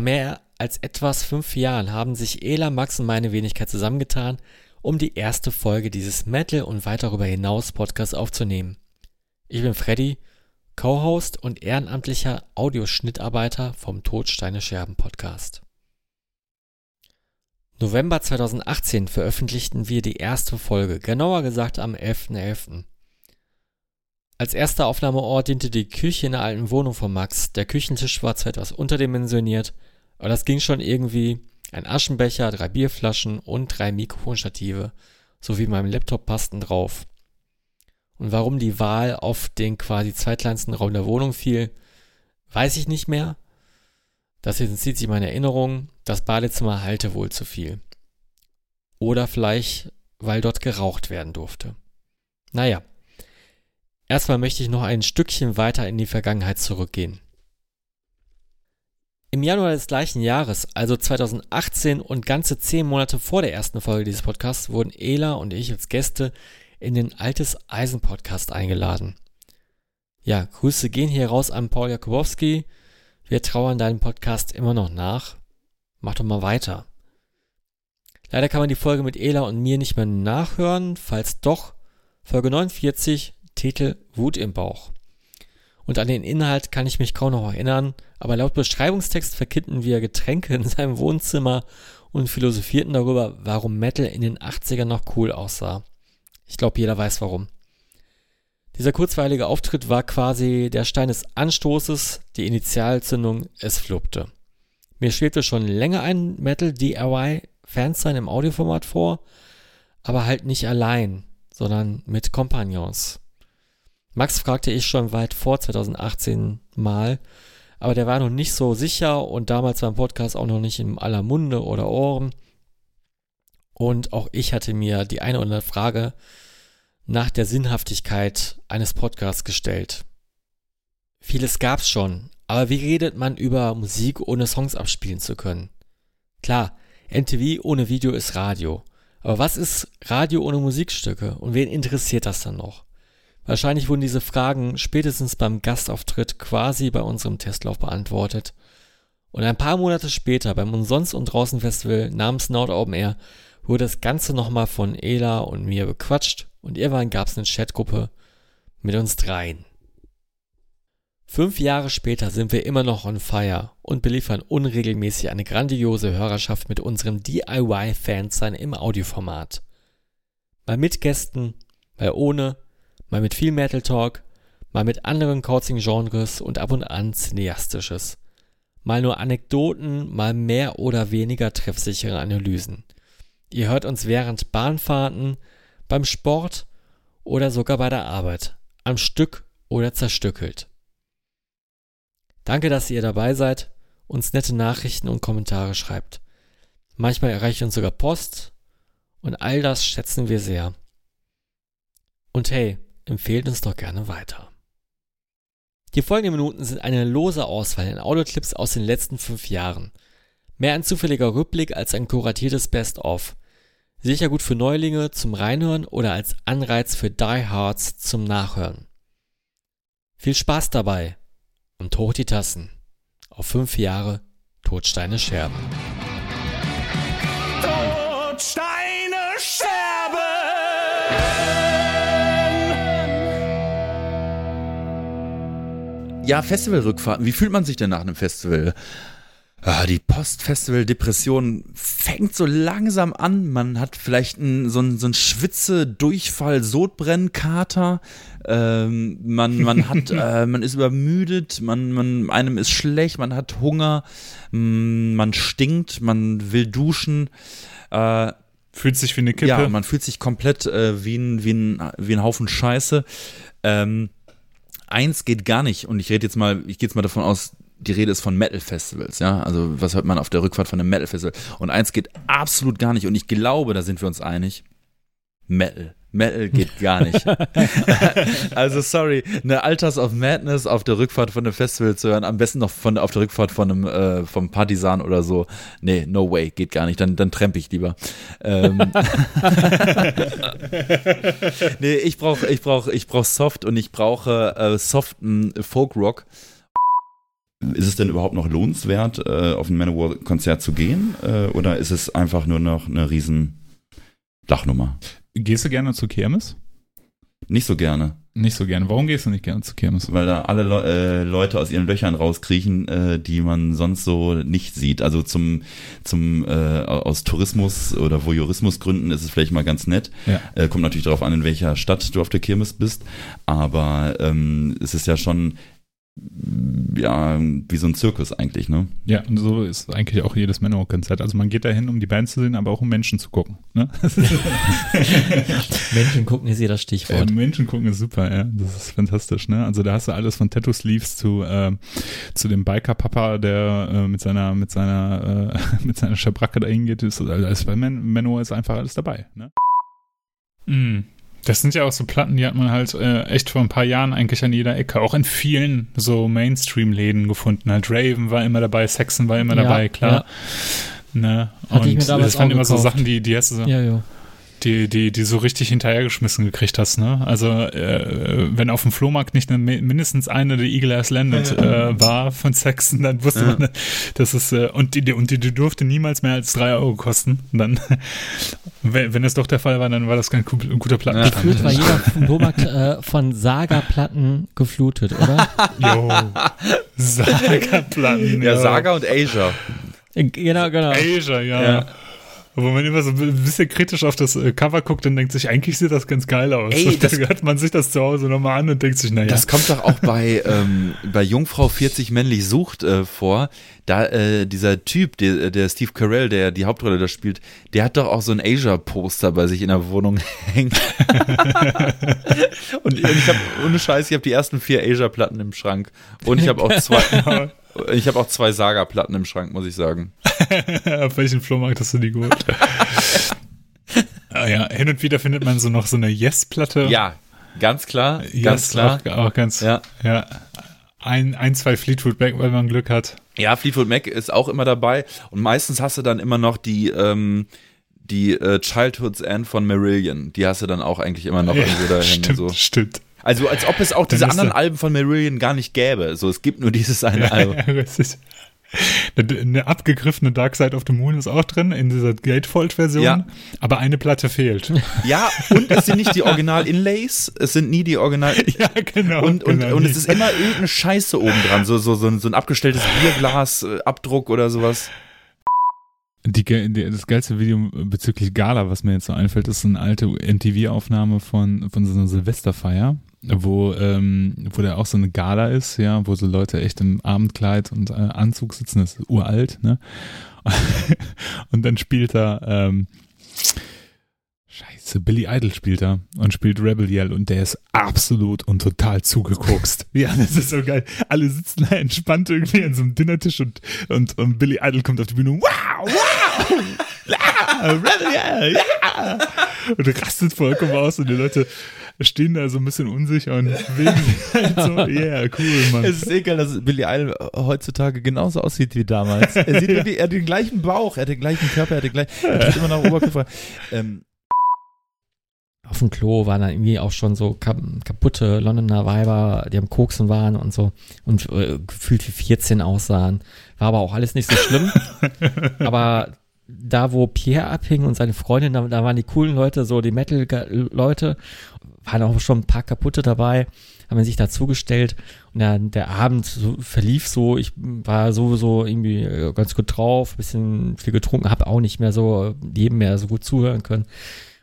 Vor mehr als etwas fünf Jahren haben sich Ela, Max und meine Wenigkeit zusammengetan, um die erste Folge dieses Metal und weit darüber hinaus Podcasts aufzunehmen. Ich bin Freddy, Co-Host und ehrenamtlicher Audioschnittarbeiter vom Todsteine Scherben Podcast. November 2018 veröffentlichten wir die erste Folge, genauer gesagt am 11.11. .11. Als erster Aufnahmeort diente die Küche in der alten Wohnung von Max. Der Küchentisch war zwar etwas unterdimensioniert, aber das ging schon irgendwie. Ein Aschenbecher, drei Bierflaschen und drei Mikrofonstative sowie meinem Laptop passten drauf. Und warum die Wahl auf den quasi zweitkleinsten Raum der Wohnung fiel, weiß ich nicht mehr. Das entzieht sich meine Erinnerung. Das Badezimmer halte wohl zu viel. Oder vielleicht, weil dort geraucht werden durfte. Naja, Erstmal möchte ich noch ein Stückchen weiter in die Vergangenheit zurückgehen. Im Januar des gleichen Jahres, also 2018 und ganze zehn Monate vor der ersten Folge dieses Podcasts, wurden Ela und ich als Gäste in den Altes Eisen Podcast eingeladen. Ja, Grüße gehen hier raus an Paul Jakubowski. Wir trauern deinem Podcast immer noch nach. Mach doch mal weiter. Leider kann man die Folge mit Ela und mir nicht mehr nachhören. Falls doch, Folge 49 Titel Wut im Bauch. Und an den Inhalt kann ich mich kaum noch erinnern, aber laut Beschreibungstext verkippten wir Getränke in seinem Wohnzimmer und philosophierten darüber, warum Metal in den 80ern noch cool aussah. Ich glaube, jeder weiß warum. Dieser kurzweilige Auftritt war quasi der Stein des Anstoßes, die Initialzündung, es fluppte. Mir schwebte schon länger ein Metal DIY Fansign im Audioformat vor, aber halt nicht allein, sondern mit Kompagnons. Max fragte ich schon weit vor 2018 mal, aber der war noch nicht so sicher und damals war ein Podcast auch noch nicht in aller Munde oder Ohren. Und auch ich hatte mir die eine oder andere Frage nach der Sinnhaftigkeit eines Podcasts gestellt. Vieles gab's schon, aber wie redet man über Musik ohne Songs abspielen zu können? Klar, MTV ohne Video ist Radio. Aber was ist Radio ohne Musikstücke und wen interessiert das dann noch? Wahrscheinlich wurden diese Fragen spätestens beim Gastauftritt quasi bei unserem Testlauf beantwortet. Und ein paar Monate später beim Umsonst- und Draußen-Festival namens Nord Open Air wurde das Ganze nochmal von Ela und mir bequatscht und irgendwann gab es eine Chatgruppe mit uns dreien. Fünf Jahre später sind wir immer noch on fire und beliefern unregelmäßig eine grandiose Hörerschaft mit unserem DIY-Fansein im Audioformat. Mal mit Gästen, mal ohne, mal mit viel Metal Talk, mal mit anderen Couching-Genres und ab und an Cineastisches. Mal nur Anekdoten, mal mehr oder weniger treffsichere Analysen. Ihr hört uns während Bahnfahrten, beim Sport oder sogar bei der Arbeit, am Stück oder zerstückelt. Danke, dass ihr dabei seid, uns nette Nachrichten und Kommentare schreibt. Manchmal erreicht uns sogar Post und all das schätzen wir sehr. Und hey, empfehlt uns doch gerne weiter. Die folgenden Minuten sind eine lose Auswahl in Audioclips aus den letzten fünf Jahren. Mehr ein zufälliger Rückblick als ein kuratiertes Best-of. Sicher gut für Neulinge zum Reinhören oder als Anreiz für Diehards zum Nachhören. Viel Spaß dabei und hoch die Tassen. Auf fünf Jahre Todsteine Scherben. Ja, Festivalrückfahrten. Wie fühlt man sich denn nach einem Festival? Ah, die Post-Festival-Depression fängt so langsam an. Man hat vielleicht einen, so einen, so einen Schwitze, Durchfall, Sodbrennkater. Ähm, man, man hat, äh, man ist übermüdet, man, man, einem ist schlecht, man hat Hunger, man stinkt, man will duschen. Äh, Fühlt sich wie eine Kippe. ja, man fühlt sich komplett äh, wie, ein, wie, ein, wie ein Haufen Scheiße. Ähm, eins geht gar nicht, und ich rede jetzt mal, ich gehe jetzt mal davon aus, die Rede ist von Metal-Festivals, ja. Also, was hört man auf der Rückfahrt von einem Metal-Festival? Und eins geht absolut gar nicht, und ich glaube, da sind wir uns einig. Metal. Metal geht gar nicht. also sorry, eine Alters of Madness auf der Rückfahrt von einem Festival zu hören, am besten noch von auf der Rückfahrt von einem äh, vom Partisan oder so. Nee, no way, geht gar nicht. Dann dann trempe ich lieber. Ähm. nee, ich brauche ich brauche ich brauche Soft und ich brauche äh, soften Folk Rock. ist es denn überhaupt noch lohnenswert, äh, auf ein Manowar-Konzert zu gehen? Äh, oder ist es einfach nur noch eine riesen Dachnummer? Gehst du gerne zu Kirmes? Nicht so gerne. Nicht so gerne. Warum gehst du nicht gerne zu Kirmes? Weil da alle Le äh, Leute aus ihren Löchern rauskriechen, äh, die man sonst so nicht sieht. Also zum, zum äh, aus Tourismus oder Voyeurismusgründen ist es vielleicht mal ganz nett. Ja. Äh, kommt natürlich darauf an, in welcher Stadt du auf der Kirmes bist. Aber ähm, es ist ja schon ja, wie so ein Zirkus eigentlich, ne? Ja, und so ist eigentlich auch jedes Manowar-Konzert. Also man geht dahin, um die Band zu sehen, aber auch um Menschen zu gucken. Ne? Menschen gucken ist hier das Äh, Stichwort. Menschen gucken ist super, ja. Das ist fantastisch, ne? Also da hast du alles von Tattoo-Sleeves zu, äh, zu dem Biker-Papa, der äh, mit seiner, mit seiner, äh, mit seiner Schabracke dahin geht. Ist, also bei Man Manowar ist einfach alles dabei, ne? Mm. Das sind ja auch so Platten, die hat man halt äh, echt vor ein paar Jahren eigentlich an jeder Ecke, auch in vielen so Mainstream-Läden gefunden. Halt Raven war immer dabei, Saxon war immer Ja, dabei, klar. Ne? Hatte Und ich mir damals das waren immer so. Sachen, die, die hast du so, Ja, ja. Die, die, die so richtig hinterhergeschmissen gekriegt hast, ne? Also, äh, wenn auf dem Flohmarkt nicht eine, mindestens eine der Eagle Ass Landed äh, war von Saxon, dann wusste Ja. man, das ist, äh, und die, und die, die durfte niemals mehr als drei Euro kosten. Und dann, wenn, wenn es doch der Fall war, dann war das kein gu- ein guter Plattenstand. Gefühlt war jeder Flohmarkt äh, von Saga-Platten geflutet, oder? Jo. Saga-Platten. Ja, Saga und Asia. Äh, genau, genau. Asia, ja. Ja. Wo man immer so ein bisschen kritisch auf das äh, Cover guckt und denkt sich, eigentlich sieht das ganz geil aus. Ey, und das- dann hört man sich das zu Hause nochmal an und denkt sich, naja. Das kommt doch auch bei, ähm, bei Jungfrau 40 männlich sucht äh, vor. Da äh, dieser Typ, der, der Steve Carell, der die Hauptrolle da spielt, der hat doch auch so ein Asia-Poster bei sich in der Wohnung hängen. und, und ich habe ohne Scheiß, ich habe die ersten vier Asia-Platten im Schrank und ich habe auch zwei, ich habe auch zwei Saga-Platten im Schrank, muss ich sagen. Auf welchen Flohmarkt hast du die geholt? ah, ja, hin und wieder findet man so noch so eine Yes-Platte. Ja, ganz klar, yes, ganz klar. Auch, auch ganz, Ja. ja. Ein, ein, zwei Fleetwood Mac, weil man Glück hat. Ja, Fleetwood Mac ist auch immer dabei und meistens hast du dann immer noch die ähm, die äh, Childhood's End von Marillion. Die hast du dann auch eigentlich immer noch irgendwo da hängen. stimmt, So. stimmt. Also als ob es auch diese anderen Alben von Marillion gar nicht gäbe. So, es gibt nur dieses eine Album. Ja. Eine, eine abgegriffene Dark Side of the Moon ist auch drin in dieser Gatefold-Version, Ja. aber eine Platte fehlt. Ja, und es sind nicht die Original-Inlays, es sind nie die Original... ja, genau. Und, und, genau. und es ist immer irgendeine Scheiße oben dran, so, so, so, ein, so ein abgestelltes Bierglas-Abdruck oder sowas. Die, die, das geilste Video bezüglich Gala, was mir jetzt so einfällt, ist eine alte MTV-Aufnahme von, von so einer Silvesterfeier, wo, ähm, wo da auch so eine Gala ist, ja, wo so Leute echt im Abendkleid und äh, Anzug sitzen, das ist uralt, ne? Und dann spielt er, ähm, Scheiße, Billy Idol spielt da und spielt Rebel Yell und der ist absolut und total zugekokst. Ja, das ist so geil. Alle sitzen da entspannt irgendwie an so einem Dinnertisch und, und, und Billy Idol kommt auf die Bühne. Wow, wow! Ja, Rebel Yell, ja! Und rastet vollkommen aus und die Leute stehen da so ein bisschen unsicher und bewegen sich halt so. Yeah, cool, Mann. Es ist egal, dass Billy Idol heutzutage genauso aussieht wie damals. Er sieht wirklich, er hat den gleichen Bauch, er hat den gleichen Körper, er hat den gleichen, er steht immer nach Oberkörper. Ähm, Auf dem Klo waren dann irgendwie auch schon so kap kaputte Londoner Weiber, die am Koksen waren und so und äh, gefühlt wie 14 aussahen. War aber auch alles nicht so schlimm. aber da, wo Pierre abhing und seine Freundin, da, da waren die coolen Leute, so die Metal-Leute, waren auch schon ein paar kaputte dabei, haben sich dazugestellt und der, der Abend so, verlief so, ich war sowieso irgendwie äh, ganz gut drauf, bisschen viel getrunken, habe auch nicht mehr so jedem mehr so gut zuhören können.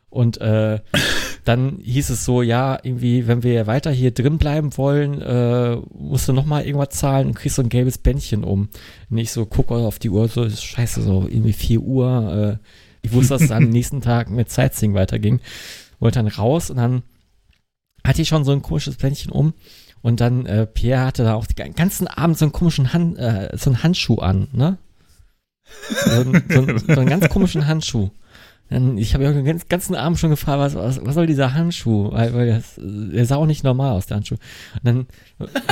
Und äh, dann hieß es so, ja, irgendwie, wenn wir weiter hier drin bleiben wollen, äh, musst du nochmal irgendwas zahlen und kriegst so ein gelbes Bändchen um. Und ich so gucke auf die Uhr, so scheiße, so irgendwie 4 Uhr. Äh, ich wusste, dass es am nächsten Tag mit Sightseeing weiterging. Wollte dann raus und dann hatte ich schon so ein komisches Bändchen um. Und dann, äh, Pierre hatte da auch den ganzen Abend so einen komischen Hand, äh, so einen Handschuh an, ne? So, einen- so, einen- so einen ganz komischen Handschuh. Dann, ich habe ja den ganz- ganzen Abend schon gefragt, was, was, was soll dieser Handschuh? Weil, weil das, der sah auch nicht normal aus, der Handschuh. Und dann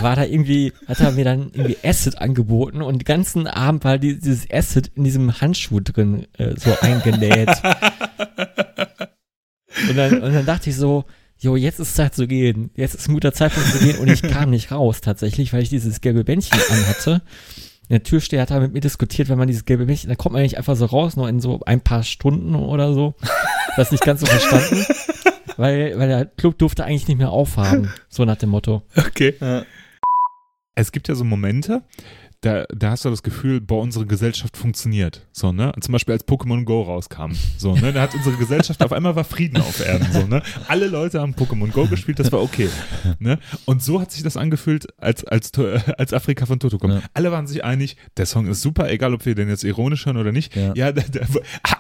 war da irgendwie, hat er mir dann irgendwie Acid angeboten und den ganzen Abend war die, dieses Acid in diesem Handschuh drin äh, so eingenäht. und, dann, und dann dachte ich so, jo, jetzt ist Zeit zu gehen. Jetzt ist ein guter Zeitpunkt zu gehen und ich kam nicht raus tatsächlich, weil ich dieses gelbe Bändchen anhatte. Der Türsteher hat da mit mir diskutiert, wenn man dieses gelbe Bändchen, dann kommt man nicht einfach so raus, nur in so ein paar Stunden oder so. Das nicht ganz so verstanden. Weil, weil der Club durfte eigentlich nicht mehr aufhaben. So nach dem Motto. Okay. Es gibt ja so Momente, da, da hast du das Gefühl, boah, unsere Gesellschaft funktioniert. So, ne? Zum Beispiel als Pokémon Go rauskam. So, ne? Da hat unsere Gesellschaft auf einmal war Frieden auf Erden. So, ne? Alle Leute haben Pokémon Go gespielt, das war okay. Ne? Und so hat sich das angefühlt, als, als, To- als Afrika von Toto kommt. Ja. Alle waren sich einig, der Song ist super, egal ob wir den jetzt ironisch hören oder nicht. Ja. Ja, da, da,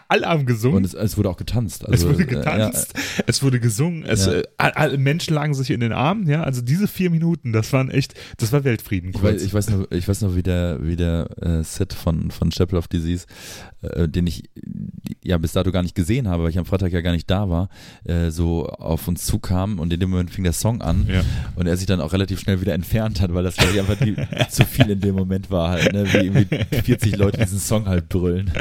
alle haben gesungen. Und es, es wurde auch getanzt. Es Also, wurde äh, getanzt, es wurde gesungen, es, Ja. äh, alle Menschen lagen sich in den Armen, ja, also diese vier Minuten, das waren echt, das war Weltfrieden. Ich weiß, ich weiß noch, ich weiß noch, wie der, wie der äh, Set von, von Chapel of Disease, äh, den ich ja bis dato gar nicht gesehen habe, weil ich am Freitag ja gar nicht da war, äh, so auf uns zukam und in dem Moment fing der Song an Ja. und er sich dann auch relativ schnell wieder entfernt hat, weil das glaube ich einfach die, zu viel in dem Moment war halt, ne? wie irgendwie 40 Leute diesen Song halt brüllen.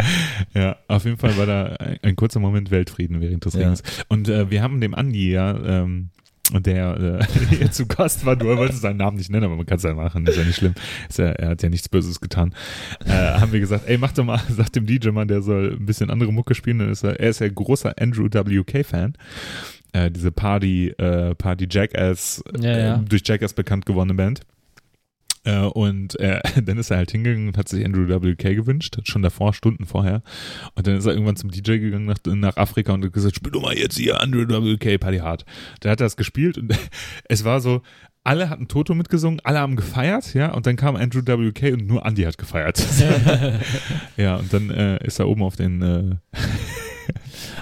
Ja, auf jeden Fall war da ein, ein kurzer Moment Weltfrieden während des Ja. Rings. Und äh, wir haben dem Andi ja, ähm, der äh, hier zu Gast war, du wolltest seinen Namen nicht nennen, aber man kann es ja machen, ist ja nicht schlimm. Ja, er hat ja nichts Böses getan. Äh, haben wir gesagt, ey, mach doch mal, sag dem DJ mal, der soll ein bisschen andere Mucke spielen. Dann ist er, er ist ja großer Andrew WK-Fan. Äh, diese Party, äh, Party Jackass, Ja, ja. Äh, durch Jackass bekannt gewordene Band. Äh, und äh, dann ist er halt hingegangen und hat sich Andrew WK gewünscht, schon davor, Stunden vorher. Und dann ist er irgendwann zum DJ gegangen nach, nach Afrika und hat gesagt, spiel doch mal jetzt hier Andrew WK Party Hard. Da hat er das gespielt und es war so, alle hatten Toto mitgesungen, alle haben gefeiert, ja, und dann kam Andrew WK und nur Andy hat gefeiert. ja, und dann äh, ist er oben auf den äh,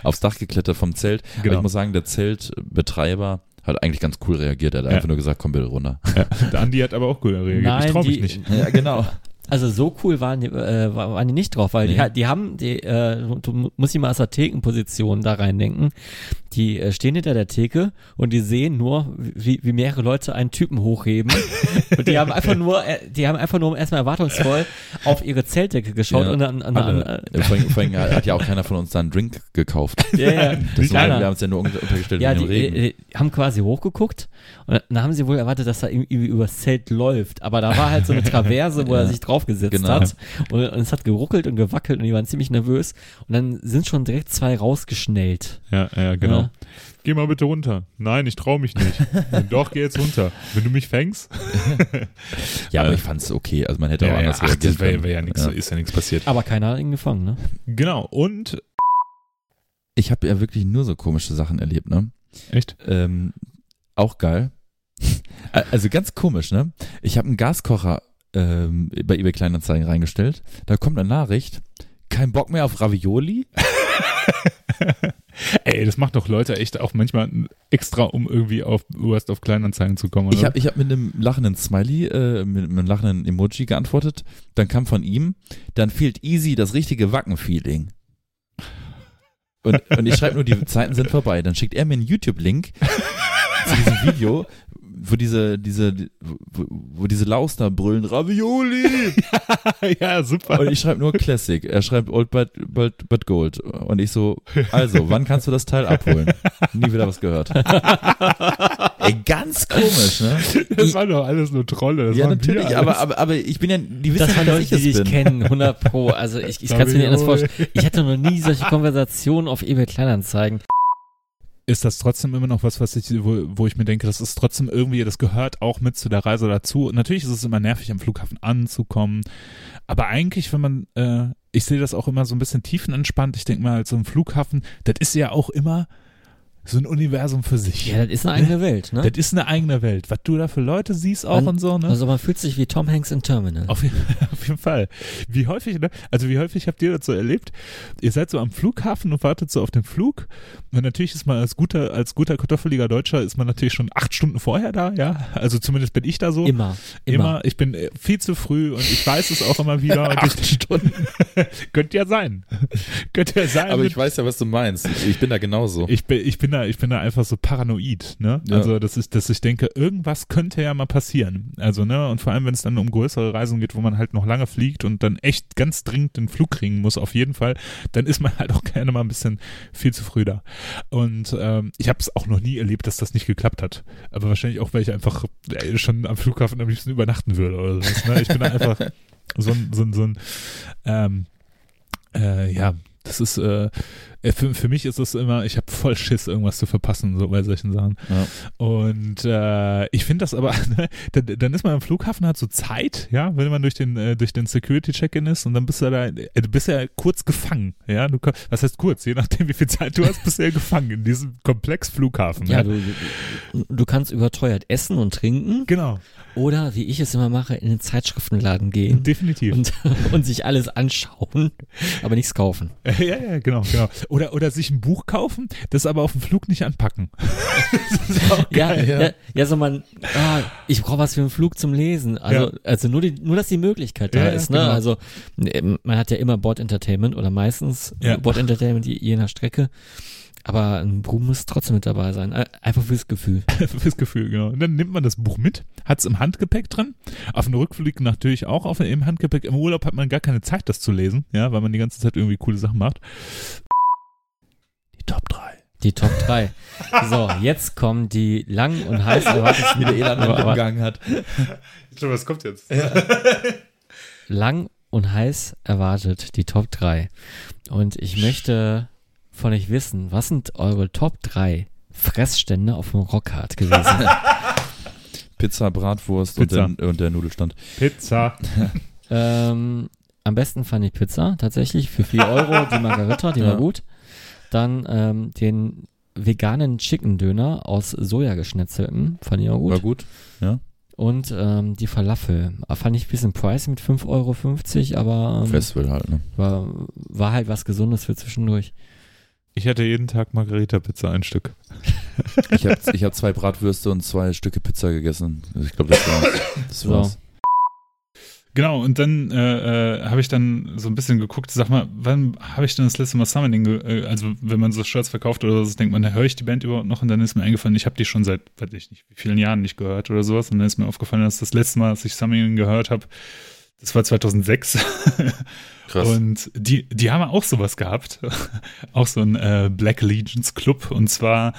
Aufs Dach geklettert vom Zelt. Aber Genau. ich muss sagen, der Zeltbetreiber hat eigentlich ganz cool reagiert. Er hat Ja. einfach nur gesagt, komm bitte runter. ja, der Andy hat aber auch gut reagiert. Nein, ich trau mich die- nicht. Ja, genau. Also so cool waren die, äh, wa- waren die nicht drauf, weil die, Nee. ha- die haben, die, äh, du mu- musst dich mal aus der Thekenposition da reindenken. Die äh, stehen hinter der Theke und die sehen nur, wie, wie mehrere Leute einen Typen hochheben. und die haben einfach nur, äh, die haben einfach nur erstmal erwartungsvoll auf ihre Zeltdecke geschaut Ja, und dann, an, an, Alle. Ja, vor, allem, vor allem hat ja auch keiner von uns da einen Drink gekauft. ja, ja, Das keiner. wir haben uns ja nur unter- untergestellt Ja, die äh, äh, haben quasi hochgeguckt und dann haben sie wohl erwartet, dass er irgendwie übers Zelt läuft. Aber da war halt so eine Traverse, wo er Ja, sich draufgesetzt genau. hat. Und, und es hat geruckelt und gewackelt und die waren ziemlich nervös. Und dann sind schon direkt zwei rausgeschnellt. Ja, ja, genau. Ja. Geh mal bitte runter. Nein, ich trau mich nicht. Doch, geh jetzt runter. Wenn du mich fängst. ja, aber äh, ich fand es okay. Also man hätte auch anders ach, reagieren das wär, können. wär ja nix, Ja. ist ja nichts passiert. Aber keiner hat ihn gefangen, ne? Genau, und Ich habe ja wirklich nur so komische Sachen erlebt, ne? echt? Ähm, auch geil. Also ganz komisch, ne? Ich habe einen Gaskocher ähm, bei eBay Kleinanzeigen reingestellt. Da kommt eine Nachricht. Kein Bock mehr auf Ravioli? Ey, das macht doch Leute echt auch manchmal extra, um irgendwie auf Worst auf Kleinanzeigen zu kommen. Oder? Ich habe ich hab mit einem lachenden Smiley, äh, mit, mit einem lachenden Emoji geantwortet. Dann kam von ihm, dann fehlt easy das richtige Wacken-Feeling. Und, und ich schreibe nur, die Zeiten sind vorbei. Dann schickt er mir einen YouTube-Link zu diesem Video, wo diese, diese, wo, wo diese Laus da brüllen, Ravioli! ja, super. Und ich schreibe nur Classic. Er schreibt Old but, but, but Gold. Und ich so, also, wann kannst du das Teil abholen? Nie wieder was gehört. Ey, ganz komisch, ne? Das war doch alles nur Trolle. Das ja, waren natürlich, aber, aber, aber ich bin ja, die wissen Das ja, waren Leute, ich die dich kennen, 100 pro. Also ich, ich kann es mir nicht anders vorstellen. Ich hatte noch nie solche Konversationen auf eBay Kleinanzeigen. Ist das trotzdem immer noch was, was ich, wo, wo ich mir denke, das ist trotzdem irgendwie, das gehört auch mit zu der Reise dazu. Und natürlich ist es immer nervig, am Flughafen anzukommen. Aber eigentlich, wenn man, äh, ich sehe das auch immer so ein bisschen tiefenentspannt. Ich denke mal, so ein Flughafen, das ist ja auch immer so ein Universum für sich. Ja, das ist eine eigene Welt, ne? Das ist eine eigene Welt. Was du da für Leute siehst auch Man- und so, ne? Also man fühlt sich wie Tom Hanks in Terminal. Auf, jeden- auf jeden Fall. Wie häufig, ne? Also wie häufig habt ihr das so erlebt? Ihr seid so am Flughafen und wartet so auf den Flug. Und natürlich ist man als guter, als guter kartoffeliger Deutscher ist man natürlich schon acht Stunden vorher da, ja. Also zumindest bin ich da so. Immer, immer. Immer. Ich bin äh, viel zu früh und ich weiß es auch immer wieder. Ich, Stunden. könnte ja sein. könnte ja sein. Aber ich weiß ja, was du meinst. Ich bin da genauso. ich bin, ich bin da, ich bin da einfach so paranoid, ne? Ja. Also, dass ich, dass ich denke, irgendwas könnte ja mal passieren. Also, ne? Und vor allem, wenn es dann um größere Reisen geht, wo man halt noch lange fliegt und dann echt ganz dringend den Flug kriegen muss, auf jeden Fall, dann ist man halt auch gerne mal ein bisschen viel zu früh da. Und ähm, ich habe es auch noch nie erlebt, dass das nicht geklappt hat. Aber wahrscheinlich auch, weil ich einfach äh, schon am Flughafen am liebsten übernachten würde oder sowas. Ne? Ich bin da einfach so ein, so ein, so ein ähm, äh, ja, das ist, äh, für, für mich ist es immer, ich habe voll Schiss, irgendwas zu verpassen, so bei solchen Sachen. Ja. Und äh, ich finde das aber, ne, dann, dann ist man am Flughafen, hat so Zeit, ja, wenn man durch den, äh, durch den Security-Check-In ist und dann bist du da, äh, du bist ja kurz gefangen, ja, du, was heißt kurz, je nachdem wie viel Zeit du hast, bist du ja gefangen in diesem Komplex-Flughafen. Ja, du, du, du kannst überteuert essen und trinken Genau, oder, wie ich es immer mache, in den Zeitschriftenladen gehen definitiv. und, und sich alles anschauen, aber nichts kaufen. ja, ja, genau, genau. Oder, oder sich ein Buch kaufen, das aber auf dem Flug nicht anpacken. Ja, ja, ja, so man, ah, ich brauche was für einen Flug zum Lesen. Also, Ja. also nur die, nur dass die Möglichkeit da Ja, ist, ne? genau. Also ähm, man hat ja immer Board Entertainment oder meistens Ja. Board Entertainment je, je nach Strecke. Aber ein Buch muss trotzdem mit dabei sein. Äh, Einfach fürs Gefühl. Fürs Gefühl, genau. Und dann nimmt man das Buch mit, hat es im Handgepäck drin. Auf dem Rückflug natürlich auch auf, im Handgepäck. Im Urlaub hat man gar keine Zeit, das zu lesen, ja, weil man die ganze Zeit irgendwie coole Sachen macht. Die Top 3. Die Top 3. So, jetzt kommen die lang und heiß erwarteten, Wie der Elan umgegangen hat. Was kommt jetzt? lang und heiß erwartet die Top 3. Und ich möchte von euch wissen, was sind eure Top 3 Fressstände auf dem Rockhard gewesen? Pizza, Bratwurst Pizza. Und, der, und der Nudelstand. Pizza. ähm, am besten fand ich Pizza, tatsächlich, für 4 Euro, die Margarita, die Ja. war gut. Dann ähm, den veganen Chicken Döner aus Sojageschnetzelten, fand ich auch gut. War gut. Und ähm, die Falafel, fand ich ein bisschen pricey mit 5,50 Euro, aber ähm, Festival halt, ne? war, war halt was Gesundes für zwischendurch. Ich hätte jeden Tag Margarita-Pizza ein Stück. Ich habe ich hab zwei Bratwürste und zwei Stücke Pizza gegessen. Ich glaube, das war's. Das So. Genau, und dann äh, äh, habe ich dann so ein bisschen geguckt, sag mal, wann habe ich denn das letzte Mal Summoning, äh, also wenn man so Shirts verkauft oder so, denkt man, höre ich die Band überhaupt noch? Und dann ist mir eingefallen, ich habe die schon seit, weiß ich nicht, wie vielen Jahren nicht gehört oder sowas. Und dann ist mir aufgefallen, dass das letzte Mal, dass ich Summoning gehört habe, das war 2006. Krass. Und die, die haben auch sowas gehabt. auch so ein äh, Black Legions Club und zwar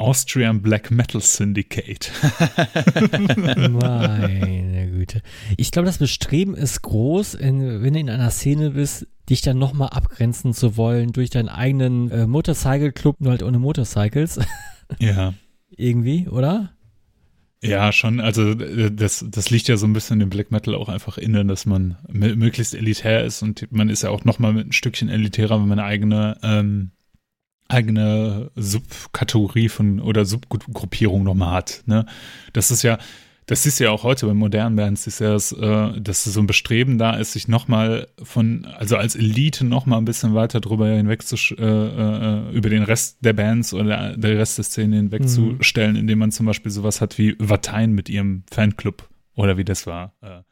Austrian Black Metal Syndicate. Meine Güte. Ich glaube, das Bestreben ist groß, in, wenn du in einer Szene bist, dich dann nochmal abgrenzen zu wollen durch deinen eigenen äh, Motorcycle-Club, nur halt ohne Motorcycles. ja. Irgendwie, oder? Ja, schon. Also äh, das, das liegt ja so ein bisschen dem Black Metal auch einfach inne, dass man möglichst elitär ist und man ist ja auch nochmal mit ein Stückchen elitärer, wenn man eine eigene ähm, eigene Subkategorie von oder Subgruppierung nochmal hat. Ne? Das ist ja, das ist ja auch heute bei modernen Bands, ist ja das, äh, dass so ein Bestreben da ist, sich nochmal von, also als Elite nochmal ein bisschen weiter drüber hinweg zu, äh, äh, über den Rest der Bands oder der Rest der Szene hinwegzustellen, indem man zum Beispiel sowas hat wie Vatein mit ihrem Fanclub oder wie das war. Äh,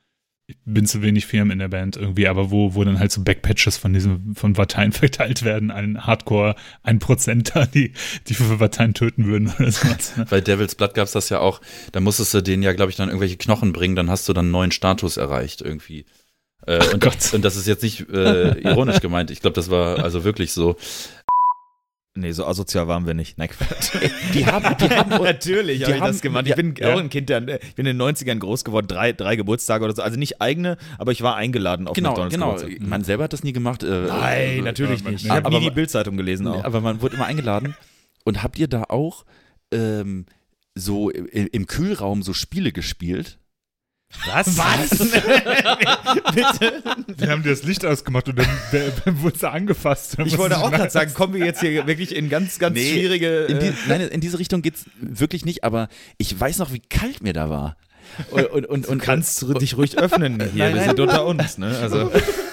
ich bin zu wenig Firmen in der Band irgendwie, aber wo, wo dann halt so Backpatches von diesem, von Vatein verteilt werden, ein Hardcore, ein Prozenter, die, die für Vatein töten würden oder sowas. Ne? Bei Devil's Blood gab's das ja auch. Da musstest du denen ja, glaube ich, dann irgendwelche Knochen bringen, dann hast du dann einen neuen Status erreicht irgendwie. Äh, und, Gott. und das ist jetzt nicht äh, ironisch gemeint. Ich glaube, das war also wirklich so. Nee, so asozial waren wir nicht. Nein. Die haben, die haben Natürlich habe ich haben- das gemacht. Ich bin ja. auch ein Kind, der, ich bin in den 90ern groß geworden, drei, drei Geburtstage oder so. Also nicht eigene, aber ich war eingeladen auf genau, McDonalds genau. Geburtstag. Man selber hat das nie gemacht. Äh, Nein, äh, natürlich nicht. Ich habe nie die Bildzeitung gelesen auch. Aber man wurde immer eingeladen. Und habt ihr da auch ähm, so i- im Kühlraum so Spiele gespielt? Was? Was? Bitte? Die haben dir das Licht ausgemacht und dann wurde sie angefasst. Ich wollte du auch gerade sagen, kommen wir jetzt hier wirklich in ganz, ganz Nee, schwierige. In die, Äh, nein, in diese Richtung geht's wirklich nicht, aber ich weiß noch, wie kalt mir da war. Und, und, und, du und kannst dich ruhig öffnen hier. Nein, wir nein. sind unter uns. Ne? Also,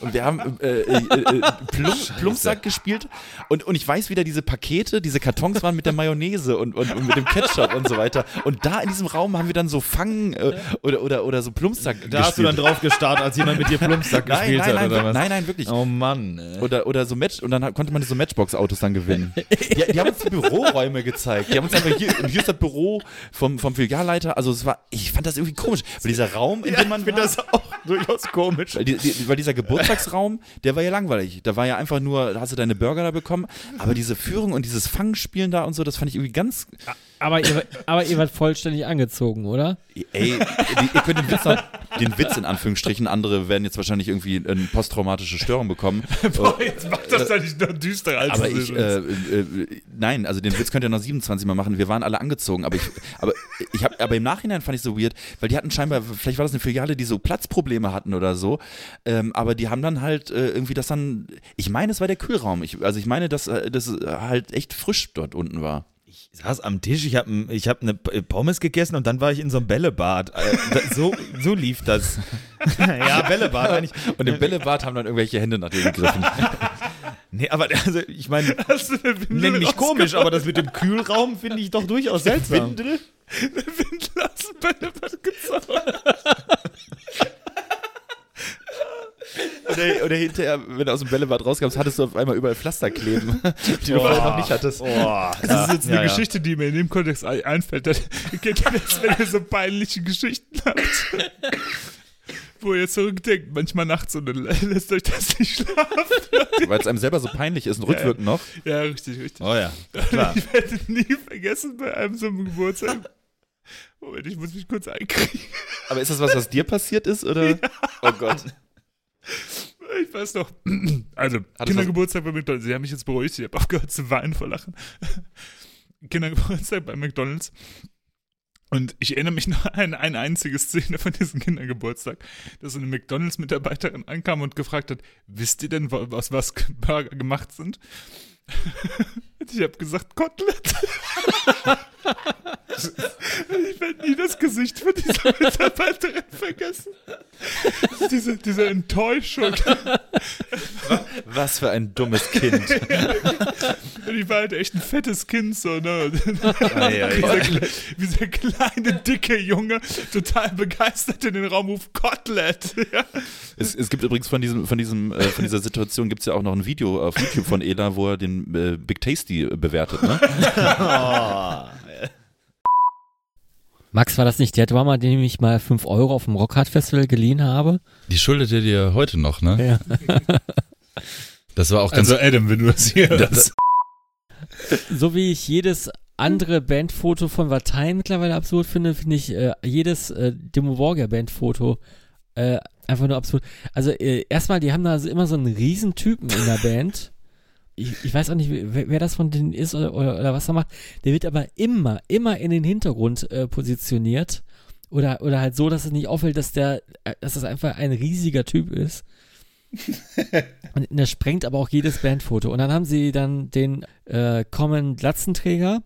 und wir haben äh, äh, äh, Plum, Plumpsack gespielt und, und ich weiß wieder, diese Pakete, diese Kartons waren mit der Mayonnaise und, und, und mit dem Ketchup und so weiter. Und da in diesem Raum haben wir dann so Fang äh, oder, oder, oder so Plumpsack Da hast du dann drauf gestarrt, als jemand mit dir Plumpsack Nein, gespielt nein, hat, nein, oder was? nein, nein, wirklich. Oh Mann. ey. Oder, oder so Match, und dann hat- konnte man so Matchbox-Autos dann gewinnen. Die, die haben uns die Büroräume gezeigt. Die haben uns einfach hier, und hier ist das Büro vom, vom Filialleiter. Also es war, ich fand das irgendwie komisch, weil dieser Raum, in dem man ich finde war, das auch durchaus komisch. weil, die, die, weil dieser Geburtstagsraum, der war ja langweilig. Da war ja einfach nur, da hast du deine Burger da bekommen. Aber diese Führung und dieses Fangspielen da und so, das fand ich irgendwie ganz. Aber ihr, aber ihr wart vollständig angezogen, oder? Ey, die, ihr könnt den Witz, noch- den Witz in Anführungsstrichen, andere werden jetzt wahrscheinlich irgendwie eine posttraumatische Störung bekommen. Jetzt macht das doch nicht noch düsterer als Aber ich, äh, äh, nein, also den Witz könnt ihr noch 27 Mal machen. Wir waren alle angezogen, aber ich, aber ich habe, aber im Nachhinein fand ich so weird, weil die hatten scheinbar, vielleicht war das eine Filiale, die so Platzprobleme hatten oder so. Ähm, aber die haben dann halt äh, irgendwie das dann. Ich meine, es war der Kühlraum. Ich, also ich meine, dass äh, das halt echt frisch dort unten war. Ich saß am Tisch, ich habe ich hab eine Pommes gegessen und dann war ich in so einem Bällebad. Äh, so, so lief das. ja, Bällebad eigentlich. Und im Bällebad haben dann irgendwelche Hände nach denen gegriffen. Nee, aber also, ich meine, nenn mich komisch, aber das mit dem Kühlraum finde ich doch durchaus seltsam. Windel? Eine Windel aus dem Bällebad gezaubert. Oder, oder hinterher, wenn du aus dem Bällebad rauskamst, hattest du auf einmal überall Pflaster kleben, die du vorher noch nicht hattest. Boah, Das ist jetzt eine ja, ja. Geschichte, die mir in dem Kontext ein- einfällt. Kennt ihr das, wenn ihr so peinliche Geschichten habt? Wo ihr zurückdenkt, manchmal nachts und dann lässt euch das nicht schlafen. Weil es einem selber so peinlich ist und rückwirkend noch. Ja, richtig, richtig. Oh ja, klar. Ich werde nie vergessen bei einem so einem Geburtstag. Moment, ich muss mich kurz einkriegen. Aber ist das was, was dir passiert ist, oder? Oh Gott. Ich weiß noch. Also, Kindergeburtstag bei McDonalds. Sie haben mich jetzt beruhigt. Ich habe aufgehört zu weinen vor Lachen. Kindergeburtstag bei McDonalds. Und ich erinnere mich noch an eine einzige Szene von diesem Kindergeburtstag, dass eine McDonalds-Mitarbeiterin ankam und gefragt hat, wisst ihr denn, aus was Burger gemacht sind? Und ich habe gesagt, Kotelett. ich werde nie das Gesicht von dieser Mitarbeiterin vergessen. diese, diese Enttäuschung. Was für ein dummes Kind. Und ich war halt echt ein fettes Kind, so, ne? Ei, ei, dieser, kle- dieser kleine, dicke Junge, total begeistert in den Raum ruft Kotelett. Ja. Es, es gibt übrigens von diesem, von diesem, äh, von dieser Situation gibt es ja auch noch ein Video auf YouTube von Ela, wo er den äh, Big Tasty äh, bewertet, ne? Max, war das nicht der Drummer, den ich mal 5 Euro auf dem Rockhard Festival geliehen habe? Die schuldet ihr dir heute noch, ne? Ja. Das war auch ganz. Also Adam, wenn du das hier das, So wie ich jedes andere Bandfoto von Vatein mittlerweile absurd finde, finde ich äh, jedes äh, Demo Borgia Bandfoto äh, einfach nur absurd. Also äh, erstmal, die haben da immer so einen Riesentypen in der Band. Ich, ich weiß auch nicht, wer, wer das von denen ist oder, oder, oder was er macht. Der wird aber immer, immer in den Hintergrund äh, positioniert. Oder, oder halt so, dass es nicht auffällt, dass der, äh, dass das einfach ein riesiger Typ ist. Und der sprengt aber auch jedes Bandfoto. Und dann haben sie dann den äh, Common Glatzenträger,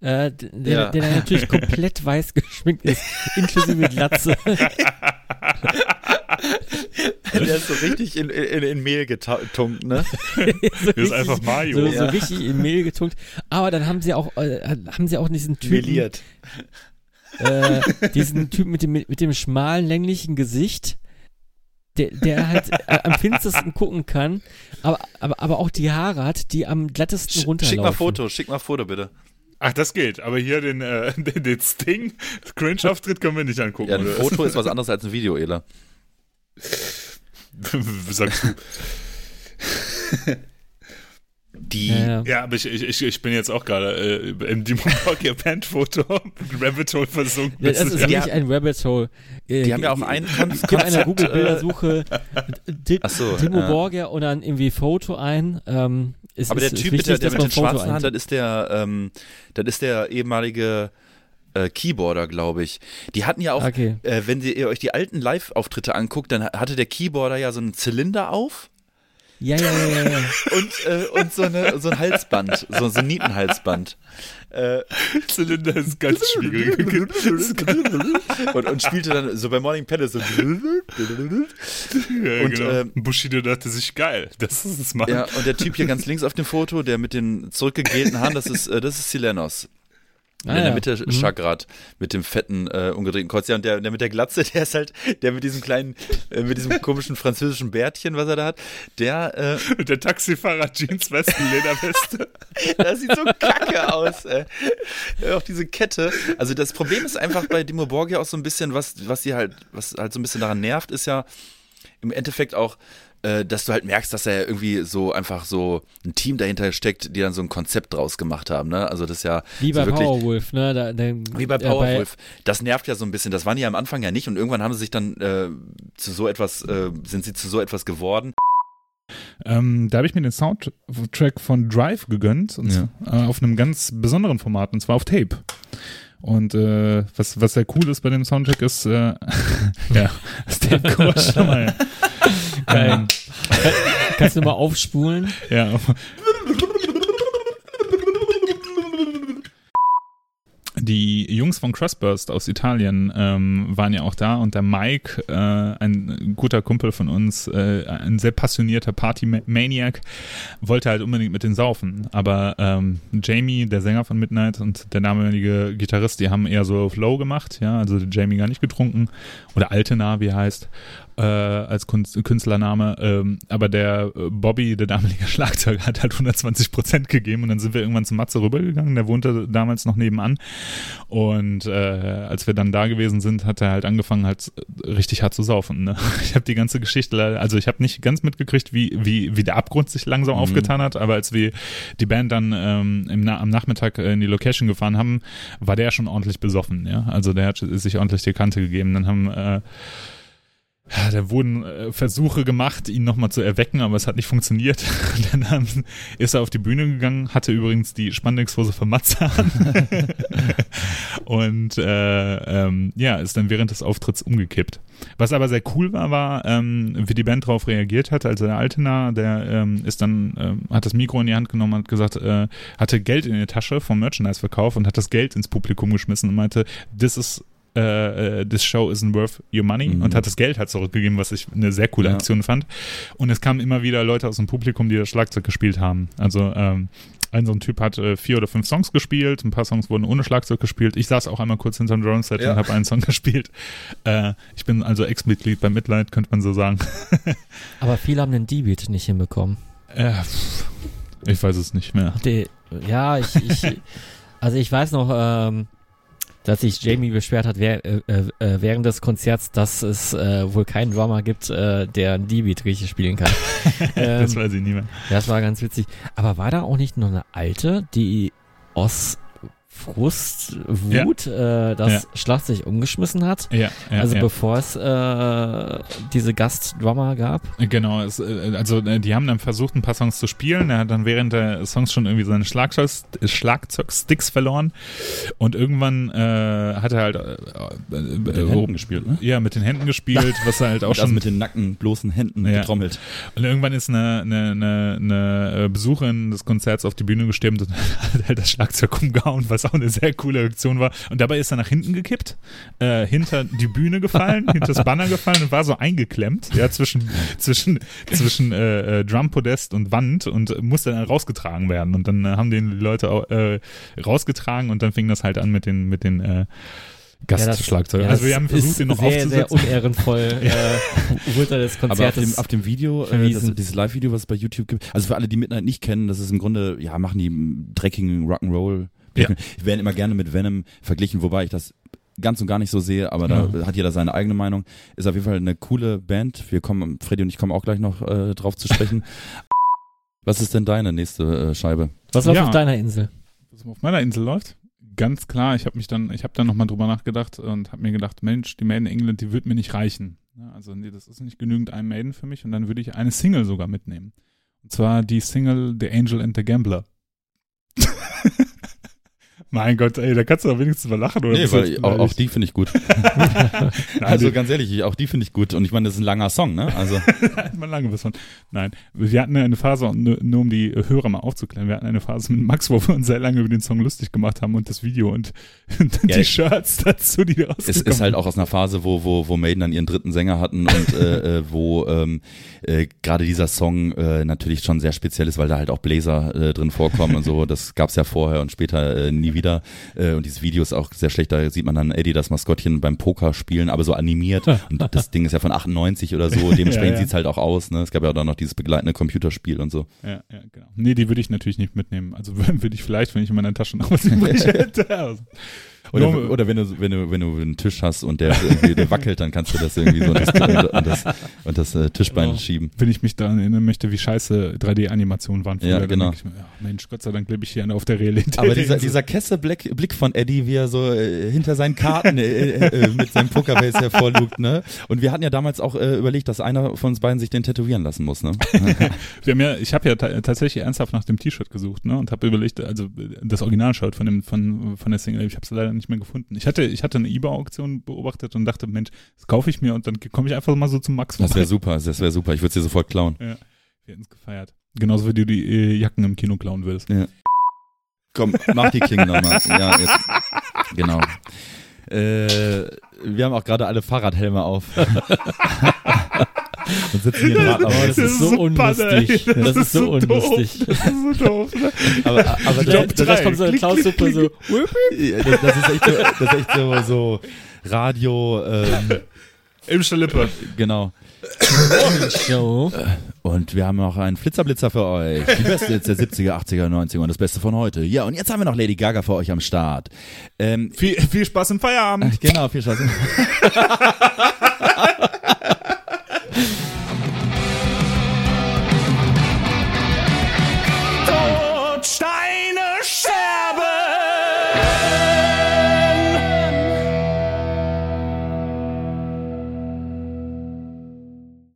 äh, der, Ja. der dann natürlich komplett weiß geschminkt ist, inklusive Glatze. Der ist so richtig in, in, in Mehl getunkt, ne? so Das ist einfach Mario. So, so Ja. richtig in Mehl getunkt. Aber dann haben sie auch, äh, haben sie auch diesen Typen, Meliert. äh, diesen Typen mit dem, mit dem schmalen, länglichen Gesicht, der, der halt äh, am finstersten gucken kann, aber, aber, aber auch die Haare hat, die am glattesten runterlaufen. Schick mal Foto, schick mal Foto, bitte. Ach, das geht. Aber hier den, äh, den, den Sting, Cringe-Auftritt können wir nicht angucken. Ja, ein oder? Foto ist was anderes als ein Video, Ela. Sagst du? Die. Ja, ja. Ja, aber ich, ich, ich, bin jetzt auch gerade äh, im Demon Borgia Bandfoto Rabbit Hole versunken. Ja, das ist wirklich haben- ein Rabbit Hole. Äh, Die haben ja auch ein Kon Gib einer Konzept. äh, Google-Bildersuche Di Ach so, Timo ja. Borgia und dann irgendwie Foto ein. Ähm, ist, Aber der ist, Typ ist der, wichtig, der dass mit den Foto schwarzen Haaren, das ist der, ähm, das ist der ehemalige äh, Keyboarder, glaube ich. Die hatten ja auch, Okay. äh, wenn ihr euch die alten Live-Auftritte anguckt, dann hatte der Keyboarder ja so einen Zylinder auf. Ja, ja, ja, ja. und, äh, und so, eine, so ein Halsband, so, so ein Nietenhalsband. Äh, Zylinder ist ganz schwierig. und, und spielte dann so bei Morning Palace so. Ja, Und, genau. ähm, Bushido dachte sich, geil, das ist es mal. Ja, und der Typ hier ganz links auf dem Foto, der mit den zurückgegelten Haaren, das ist, äh, das ist Silenos. Ah, in der ja. Mitte Mhm. Chagrat mit dem fetten, äh, umgedrehten Kreuz. Ja, und der, der mit der Glatze, der ist halt, der mit diesem kleinen, äh, mit diesem komischen französischen Bärtchen, was er da hat, der, äh, Und der Taxifahrer Jeans Westen Lederweste. das sieht so kacke aus. Äh. Auch diese Kette. Also das Problem ist einfach bei Dimo Borgia auch so ein bisschen, was, was sie halt, was halt so ein bisschen daran nervt, ist ja im Endeffekt auch, äh, dass du halt merkst, dass er irgendwie so einfach so ein Team dahinter steckt, die dann so ein Konzept draus gemacht haben. Ne? Also das ist ja Wie bei so wirklich, Powerwolf, ne? Da, da, Wie bei äh, Powerwolf. das nervt ja so ein bisschen. Das waren die ja am Anfang ja nicht und irgendwann haben sie sich dann äh, zu so etwas, äh, sind sie zu so etwas geworden. Ähm, da habe ich mir den Soundtrack von Drive gegönnt, und Ja. äh, auf einem ganz besonderen Format, und zwar auf Tape. Und äh, was, was sehr cool ist bei dem Soundtrack ist, äh, ja, das Tape schon mal. Geil. Kannst du mal aufspulen? Ja. Die Jungs von Crossburst aus Italien ähm, waren ja auch da und der Mike, äh, ein guter Kumpel von uns, äh, ein sehr passionierter Party-Maniac, wollte halt unbedingt mit den saufen. Aber ähm, Jamie, der Sänger von Midnight und der damalige Gitarrist, die haben eher so Flow gemacht, ja, also Jamie gar nicht getrunken oder Altena, wie heißt äh, als Kunst, Künstlername. Ähm, aber der äh, Bobby, der damalige Schlagzeuger, hat halt 120 Prozent gegeben und dann sind wir irgendwann zum Matze rübergegangen. Der wohnte damals noch nebenan. Und äh, als wir dann da gewesen sind, hat er halt angefangen, halt richtig hart zu saufen. Ne? Ich habe die ganze Geschichte, also ich habe nicht ganz mitgekriegt, wie, wie, wie der Abgrund sich langsam aufgetan hat, aber als wir die Band dann ähm, im, am Nachmittag äh, in die Location gefahren haben, war der schon ordentlich besoffen. Ja? Also der hat sich ordentlich die Kante gegeben. Dann haben äh, da wurden äh, Versuche gemacht, ihn nochmal zu erwecken, aber es hat nicht funktioniert. Dann haben, ist er auf die Bühne gegangen, hatte übrigens die Spandexhose Matze an. Und äh, ähm, ja, ist dann während des Auftritts umgekippt. Was aber sehr cool war, war, ähm, wie die Band darauf reagiert hat. Also der Altena, der ähm, ist dann, ähm, hat das Mikro in die Hand genommen und hat gesagt, äh, hatte Geld in der Tasche vom Merchandise-Verkauf und hat das Geld ins Publikum geschmissen und meinte, this is äh, äh, this show isn't worth your money Mhm. und hat das Geld halt zurückgegeben, was ich eine sehr coole Ja. Aktion fand. Und es kamen immer wieder Leute aus dem Publikum, die das Schlagzeug gespielt haben. Also ähm, ein so ein Typ hat äh, vier oder fünf Songs gespielt, ein paar Songs wurden ohne Schlagzeug gespielt. Ich saß auch einmal kurz hinterm Drumset Ja. und habe einen Song gespielt. Äh, ich bin also Ex-Mitglied bei Midlight, könnte man so sagen. Aber viele haben den D-Beat nicht hinbekommen. Äh, ich weiß es nicht mehr. Die, ja, ich, ich also ich weiß noch, ähm, dass sich Jamie beschwert hat wer, äh, äh, während des Konzerts, dass es äh, wohl keinen Drummer gibt, äh, der einen D-Beat richtig spielen kann. ähm, das weiß ich nicht mehr. das war ganz witzig. Aber war da auch nicht noch eine alte, die aus Frust, Wut äh, das Ja. Schlagzeug umgeschmissen hat? Ja, ja, also ja. bevor es äh, diese Gastdrummer gab? Genau, es, äh, also äh, die haben dann versucht, ein paar Songs zu spielen. Er hat dann während der Songs schon irgendwie seine Schlagzeug, Schlagzeugsticks verloren. Und irgendwann äh, hat er halt äh, äh, Mit den Händen gespielt, ne? Ja, mit den Händen gespielt, was er halt auch also schon mit den nackten, bloßen Händen Ja. getrommelt. Und irgendwann ist eine, eine, eine, eine Besucherin des Konzerts auf die Bühne gestürmt und hat halt das Schlagzeug umgehauen, was auch eine sehr coole Aktion war. Und dabei ist er nach hinten gekippt, äh, hinter die Bühne gefallen, hinter das Banner gefallen und war so eingeklemmt, ja, zwischen, zwischen, zwischen äh, äh, Drumpodest und Wand und musste dann rausgetragen werden. Und dann äh, haben den die Leute auch, äh, rausgetragen und dann fing das halt an mit den, mit den äh, Gastschlagzeugern. Ja, also wir das haben versucht, den noch sehr, sehr aufzusetzen. unehrenvoll. äh, wurde des Aber auf dem, auf dem Video, äh, das, dieses Live-Video, was es bei YouTube gibt, also für alle, die Midnight nicht kennen, das ist im Grunde, ja, machen die dreckigen Rock'n'Roll. Ja. Die werden immer gerne mit Venom verglichen, wobei ich das ganz und gar nicht so sehe, aber da hat jeder seine eigene Meinung. Ist auf jeden Fall eine coole Band. Wir kommen, Freddy und ich kommen auch gleich noch äh, drauf zu sprechen. Was ist denn deine nächste äh, Scheibe? Was läuft Ja. auf deiner Insel? was auf meiner Insel läuft? Ganz klar, ich habe mich dann, ich habe dann nochmal drüber nachgedacht und habe mir gedacht, Mensch, die Maiden England, die wird mir nicht reichen. Ja, also nee, das ist nicht genügend ein Maiden für mich und dann würde ich eine Single sogar mitnehmen. Und zwar die Single The Angel and the Gambler. Mein Gott, ey, da kannst du doch wenigstens mal lachen oder Nee, weil auch, auch die finde ich gut. Nein, also die- ganz ehrlich, ich- auch die finde ich gut. Und ich meine, das ist ein langer Song, ne? Also mal lange was von. Nein, wir hatten eine Phase, nur, um die Hörer mal aufzuklären, wir hatten eine Phase mit Max, wo wir uns sehr lange über den Song lustig gemacht haben und das Video und, und Ja, die Shirts dazu, die es rausgekommen ist halt auch aus einer Phase, wo, wo, wo Maiden dann ihren dritten Sänger hatten und äh, äh, wo ähm, äh, gerade dieser Song äh, natürlich schon sehr speziell ist, weil da halt auch Bläser äh, drin vorkommen und so. Das gab's ja vorher und später äh, nie wieder. Äh, und dieses Video ist auch sehr schlecht. Da sieht man dann Eddie, das Maskottchen beim Poker spielen, aber so animiert. Und das Ding ist ja von 98 oder so. Dementsprechend Ja, ja. sieht's halt auch aus. Ne? Es gab ja auch dann noch dieses begleitende Computerspiel und so. Ja, ja, genau. Nee, die würde ich natürlich nicht mitnehmen. Also würde ich vielleicht, wenn ich in meiner Tasche noch was übrig hätte. Oder, oder wenn du, wenn du, wenn du einen Tisch hast und der irgendwie der wackelt, dann kannst du das irgendwie so und das, und das, und das äh, Tischbein Genau. schieben. wenn ich mich daran erinnern möchte, wie scheiße 3D-Animationen waren Ja, dann genau. denke ich mir, ja, Mensch, Gott sei Dank lebe ich hier auf der Realität. Aber dieser, dieser Kesse-Blick Blick von Eddie, wie er so äh, hinter seinen Karten äh, äh, äh, mit seinem Pokerface hervorlugt, ne? Und wir hatten ja damals auch äh, überlegt, dass einer von uns beiden sich den tätowieren lassen muss, ne? Wir haben ja, ich habe ja ta tatsächlich ernsthaft nach dem T-Shirt gesucht, ne, und habe überlegt, also das Original-Shirt von dem von von der Single, ich habe es leider nicht mehr gefunden. Ich hatte ich hatte eine eBay-Auktion beobachtet und dachte, Mensch, das kaufe ich mir und dann komme ich einfach mal so zum Max Das wäre super, das wäre super. Ich würde es dir sofort klauen. Ja, wir hätten es gefeiert. Genauso wie du die äh, Jacken im Kino klauen würdest. Komm, mach die Klingen nochmal. Ja, jetzt. Genau. Äh, wir haben auch gerade alle Fahrradhelme auf. Und sitzen hier gerade Oh, das ist so unlustig. Das ist so unlustig. Das ist so doof. Ne? Aber, aber Der, das, das kommt so eine Klaus-Suppe so. das, das ist echt so, das ist echt so, so Radio, ähm, Im Schlippe. genau. Show. Und wir haben noch einen Flitzerblitzer für euch. Die beste jetzt der 70er, 80er, 90er und das Beste von heute. Ja, und jetzt haben wir noch Lady Gaga für euch am Start. Ähm, Viel, viel Spaß im Feierabend. genau, viel Spaß. Tod, Steine, Yeah.